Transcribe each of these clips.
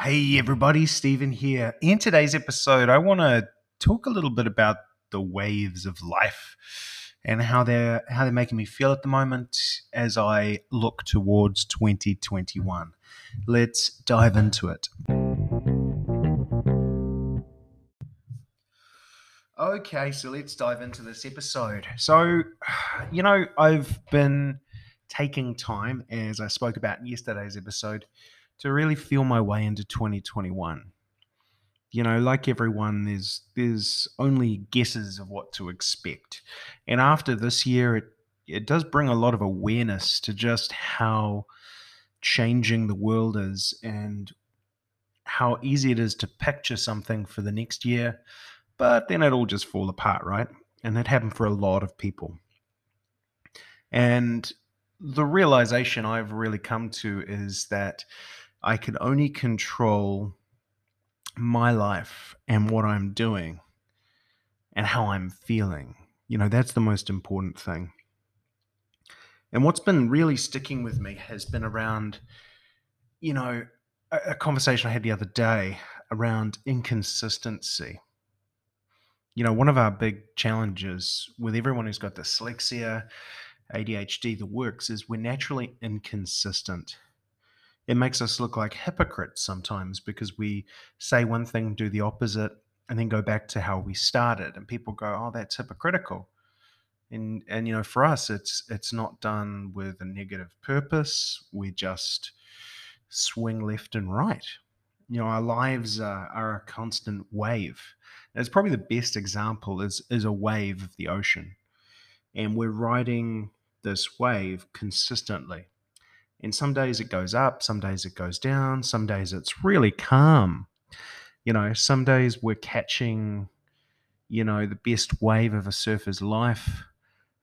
Hey everybody, Stephen here. In today's episode, I want to talk a little bit about the waves of life and how they're how they're making me feel at the moment as I look towards 2021. Let's dive into it. Okay, so let's dive into this episode. So, you know, I've been taking time as I spoke about in yesterday's episode to really feel my way into 2021. You know, like everyone, there's there's only guesses of what to expect. And after this year, it it does bring a lot of awareness to just how changing the world is and how easy it is to picture something for the next year, but then it all just fall apart, right? And it happened for a lot of people. And the realization I've really come to is that I can only control my life and what I'm doing and how I'm feeling. You know, that's the most important thing. And what's been really sticking with me has been around, you know, a, a conversation I had the other day around inconsistency. You know, one of our big challenges with everyone who's got dyslexia, ADHD, the works, is we're naturally inconsistent it makes us look like hypocrites sometimes because we say one thing, do the opposite, and then go back to how we started. And people go, "Oh, that's hypocritical." And and you know, for us, it's it's not done with a negative purpose. We just swing left and right. You know, our lives are, are a constant wave. It's probably the best example is is a wave of the ocean, and we're riding this wave consistently and some days it goes up, some days it goes down, some days it's really calm. You know, some days we're catching, you know, the best wave of a surfer's life.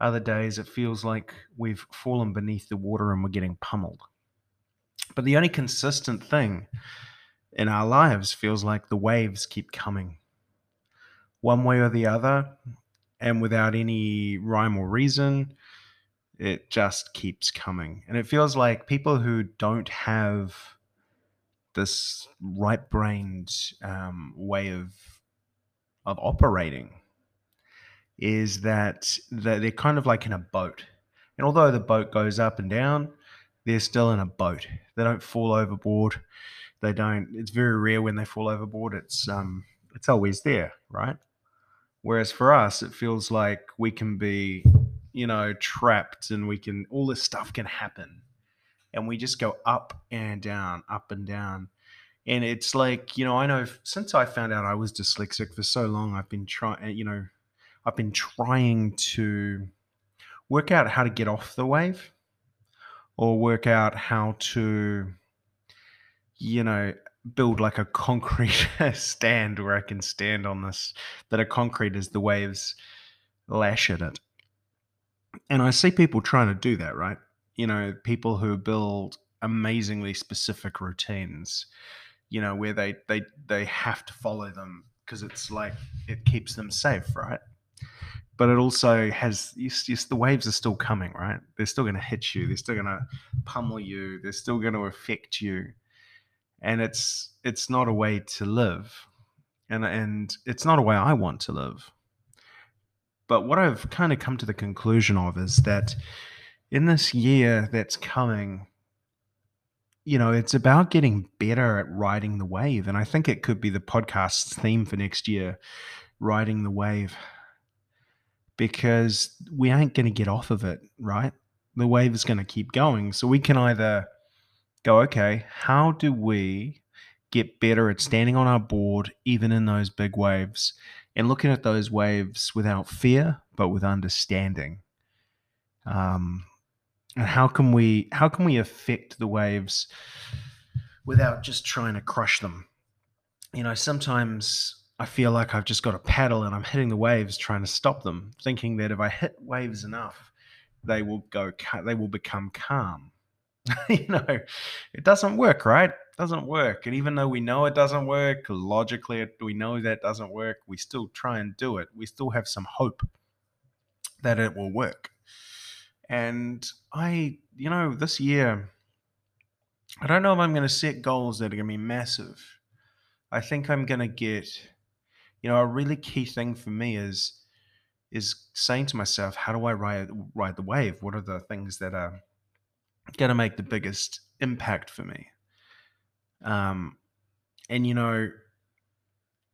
Other days it feels like we've fallen beneath the water and we're getting pummeled. But the only consistent thing in our lives feels like the waves keep coming one way or the other and without any rhyme or reason it just keeps coming. And it feels like people who don't have this right brained um, way of of operating is that they're kind of like in a boat. And although the boat goes up and down, they're still in a boat. They don't fall overboard. They don't. It's very rare when they fall overboard. It's um, it's always there, right? Whereas for us, it feels like we can be you know, trapped and we can, all this stuff can happen. And we just go up and down, up and down. And it's like, you know, I know since I found out I was dyslexic for so long, I've been trying, uh, you know, I've been trying to work out how to get off the wave or work out how to, you know, build like a concrete stand where I can stand on this, that a concrete as the waves lash at it and I see people trying to do that, right? You know, people who build amazingly specific routines, you know, where they they they have to follow them because it's like it keeps them safe, right? But it also has yes, yes, the waves are still coming, right? They're still going to hit you. They're still going to pummel you. They're still going to affect you, and it's it's not a way to live, and and it's not a way I want to live. But what I've kind of come to the conclusion of is that in this year that's coming, you know, it's about getting better at riding the wave. And I think it could be the podcast's theme for next year riding the wave because we ain't going to get off of it, right? The wave is going to keep going. So we can either go, okay, how do we get better at standing on our board, even in those big waves? And looking at those waves without fear, but with understanding. Um, and how can we how can we affect the waves without just trying to crush them? You know, sometimes I feel like I've just got a paddle and I'm hitting the waves trying to stop them, thinking that if I hit waves enough, they will go they will become calm. you know, it doesn't work, right? It doesn't work. And even though we know it doesn't work, logically we know that doesn't work, we still try and do it. We still have some hope that it will work. And I, you know, this year I don't know if I'm going to set goals that are going to be massive. I think I'm going to get, you know, a really key thing for me is is saying to myself, how do I ride ride the wave? What are the things that are going to make the biggest impact for me? Um, and you know,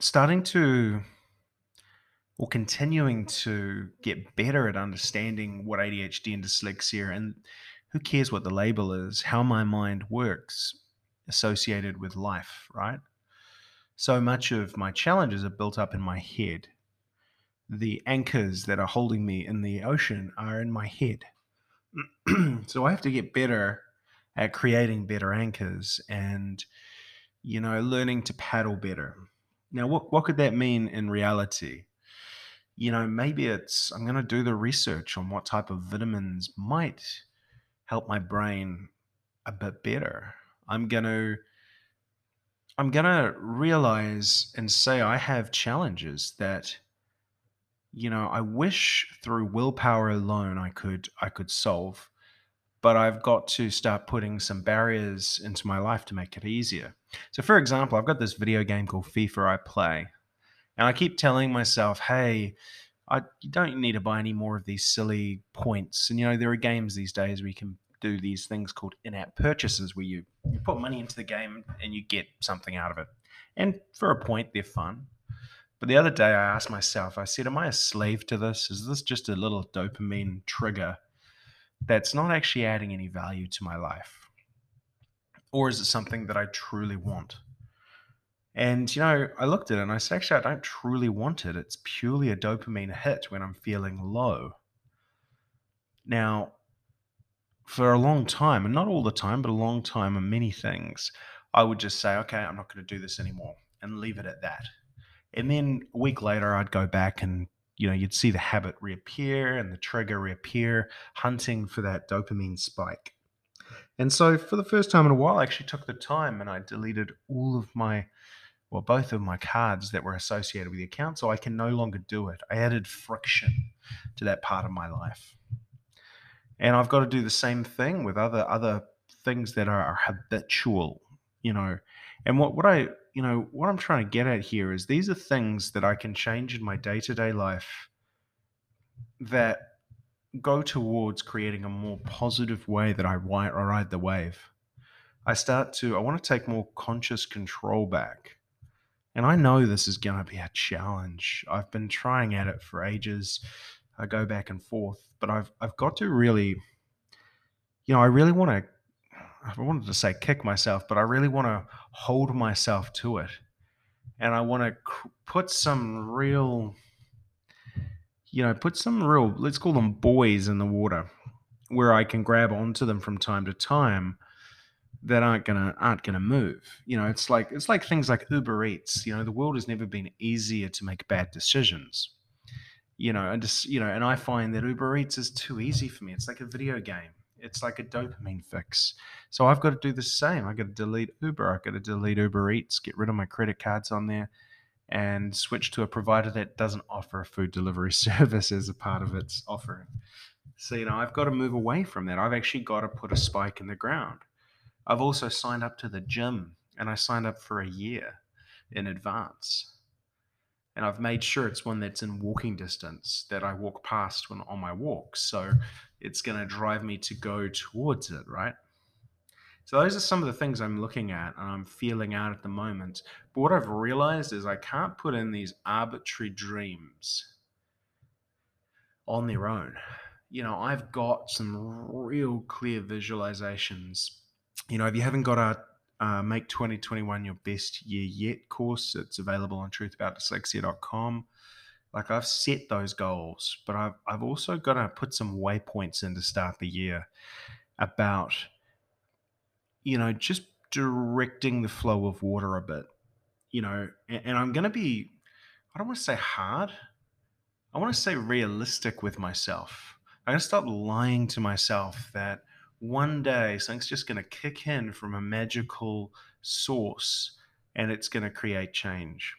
starting to or continuing to get better at understanding what ADHD and dyslexia and who cares what the label is, how my mind works associated with life, right? So much of my challenges are built up in my head. The anchors that are holding me in the ocean are in my head. so I have to get better at creating better anchors and, you know, learning to paddle better. Now, what, what could that mean in reality? You know, maybe it's I'm going to do the research on what type of vitamins might help my brain a bit better. I'm going to I'm going to realize and say I have challenges that you know, I wish through willpower alone I could I could solve, but I've got to start putting some barriers into my life to make it easier. So for example, I've got this video game called FIFA I play, and I keep telling myself, "Hey, I you don't need to buy any more of these silly points." And you know, there are games these days where you can do these things called in-app purchases where you, you put money into the game and you get something out of it. And for a point, they're fun. But the other day I asked myself, I said, Am I a slave to this? Is this just a little dopamine trigger that's not actually adding any value to my life? Or is it something that I truly want? And, you know, I looked at it and I said, actually, I don't truly want it. It's purely a dopamine hit when I'm feeling low. Now, for a long time, and not all the time, but a long time and many things, I would just say, okay, I'm not going to do this anymore and leave it at that. And then a week later, I'd go back and, you know, you'd see the habit reappear and the trigger reappear, hunting for that dopamine spike. And so for the first time in a while, I actually took the time and I deleted all of my, well, both of my cards that were associated with the account so I can no longer do it. I added friction to that part of my life and I've got to do the same thing with other other things that are, habitual, you know. And what what I you know what I'm trying to get at here is these are things that I can change in my day to day life that go towards creating a more positive way that I ride the wave. I start to I want to take more conscious control back. And I know this is going to be a challenge. I've been trying at it for ages. I go back and forth, but I've I've got to really, you know, I really want to. I wanted to say kick myself, but I really want to hold myself to it, and I want to put some real, you know, put some real. Let's call them buoys in the water, where I can grab onto them from time to time that aren't gonna aren't gonna move. You know, it's like it's like things like Uber Eats. You know, the world has never been easier to make bad decisions you know, and just you know, and I find that Uber Eats is too easy for me. It's like a video game. It's like a dopamine fix. So I've got to do the same. I got to delete Uber. I got to delete Uber Eats. Get rid of my credit cards on there, and switch to a provider that doesn't offer a food delivery service as a part of its offering. So you know, I've got to move away from that. I've actually got to put a spike in the ground. I've also signed up to the gym, and I signed up for a year in advance and I've made sure it's one that's in walking distance that I walk past when on my walks. So it's going to drive me to go towards it, right? So those are some of the things I'm looking at and I'm feeling out at the moment. But what I've realized is I can't put in these arbitrary dreams on their own. You know, I've got some real clear visualizations. You know, if you haven't got a uh, make 2021 your best year yet course. It's available on truthaboutdyslexia.com. Like I've set those goals, but I've, I've also got to put some waypoints in to start the year about, you know, just directing the flow of water a bit, you know, and, and I'm going to be, I don't want to say hard. I want to say realistic with myself. I'm going to stop lying to myself that one day something's just going to kick in from a magical source and it's going to create change.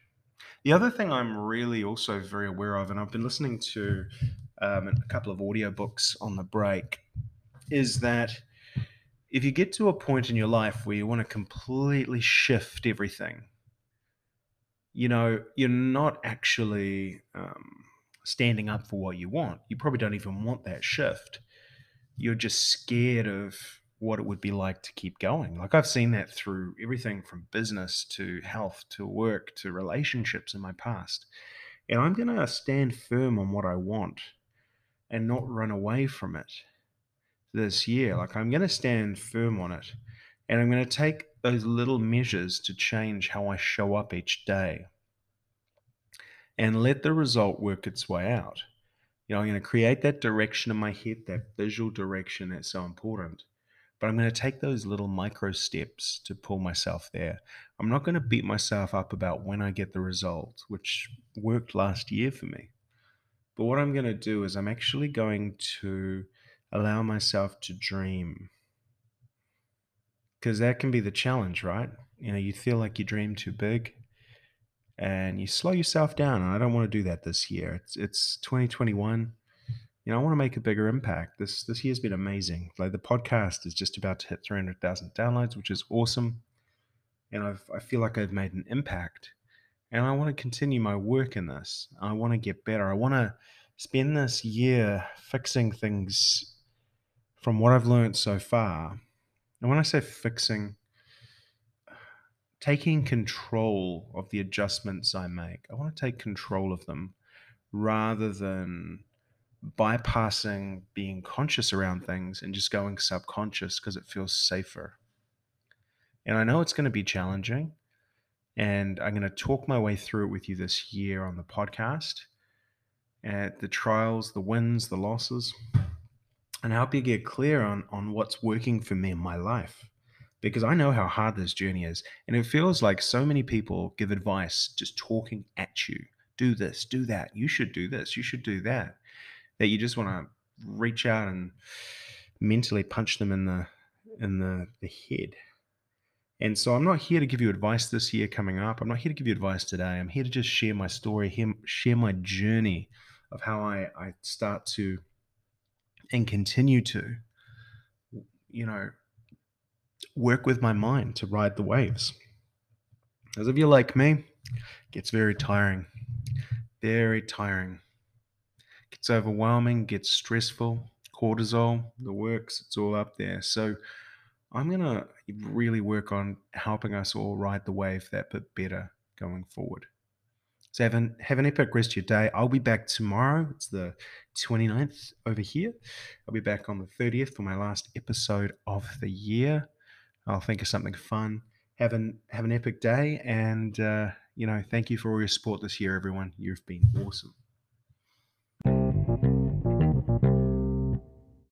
The other thing I'm really also very aware of, and I've been listening to um, a couple of audiobooks on the break, is that if you get to a point in your life where you want to completely shift everything, you know, you're not actually um, standing up for what you want. You probably don't even want that shift. You're just scared of what it would be like to keep going. Like I've seen that through everything from business to health to work to relationships in my past. And I'm going to stand firm on what I want and not run away from it this year. Mm. Like I'm going to stand firm on it and I'm going to take those little measures to change how I show up each day and let the result work its way out. You know, I'm going to create that direction in my head, that visual direction that's so important. But I'm going to take those little micro steps to pull myself there. I'm not going to beat myself up about when I get the result, which worked last year for me. But what I'm going to do is I'm actually going to allow myself to dream. Because that can be the challenge, right? You know, you feel like you dream too big and you slow yourself down. And I don't want to do that this year. It's it's 2021. You know, I want to make a bigger impact. This this year's been amazing. Like the podcast is just about to hit 300,000 downloads, which is awesome. And I've I feel like I've made an impact. And I want to continue my work in this. I want to get better. I want to spend this year fixing things from what I've learned so far, and when I say fixing, taking control of the adjustments I make, I want to take control of them rather than bypassing being conscious around things and just going subconscious because it feels safer. And I know it's going to be challenging, and I'm going to talk my way through it with you this year on the podcast. At the trials, the wins, the losses and help you get clear on on what's working for me in my life because I know how hard this journey is and it feels like so many people give advice just talking at you do this do that you should do this you should do that that you just want to reach out and mentally punch them in the in the, the head and so I'm not here to give you advice this year coming up. I'm not here to give you advice today. I'm here to just share my story, share my journey of how I, I start to and continue to, you know, work with my mind to ride the waves. As if you're like me, gets very tiring, very tiring. Gets overwhelming, gets stressful, cortisol, the works, it's all up there. So I'm going to really work on helping us all ride the wave that bit better going forward. So have an, have an epic rest of your day. I'll be back tomorrow. It's the 29th over here. I'll be back on the 30th for my last episode of the year. I'll think of something fun. Have an have an epic day, and uh, you know, thank you for all your support this year, everyone. You've been awesome.